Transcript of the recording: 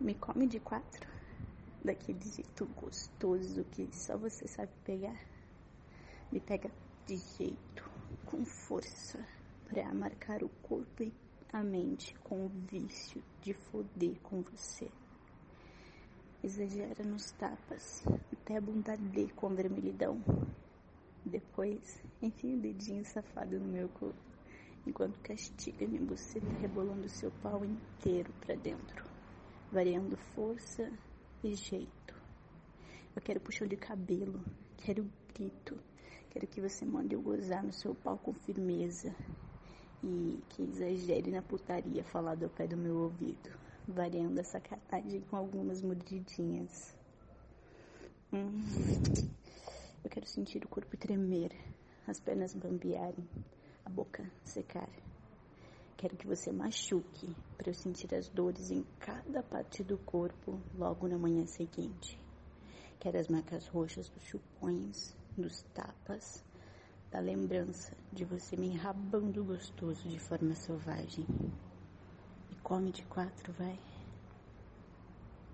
Me come de quatro. Daquele jeito gostoso que só você sabe pegar. Me pega de jeito, com força, para marcar o corpo e a mente com o vício de foder com você. Exagera nos tapas, até a bunda ler com vermelhidão. Depois, enfia o dedinho safado no meu corpo, enquanto castiga minha buceta rebolando seu pau inteiro pra dentro, variando força e jeito. Eu quero puxão de cabelo, quero grito, quero que você mande eu gozar no seu pau com firmeza e que exagere na putaria falada ao pé do meu ouvido, variando a sacanagem com algumas mordidinhas. Hum. Eu quero sentir o corpo tremer, as pernas bambearem, a boca secar. Quero que você machuque para eu sentir as dores em cada parte do corpo logo na manhã seguinte. Quero as marcas roxas dos chupões, dos tapas, da lembrança de você me enrabando gostoso de forma selvagem. E come de quatro, vai.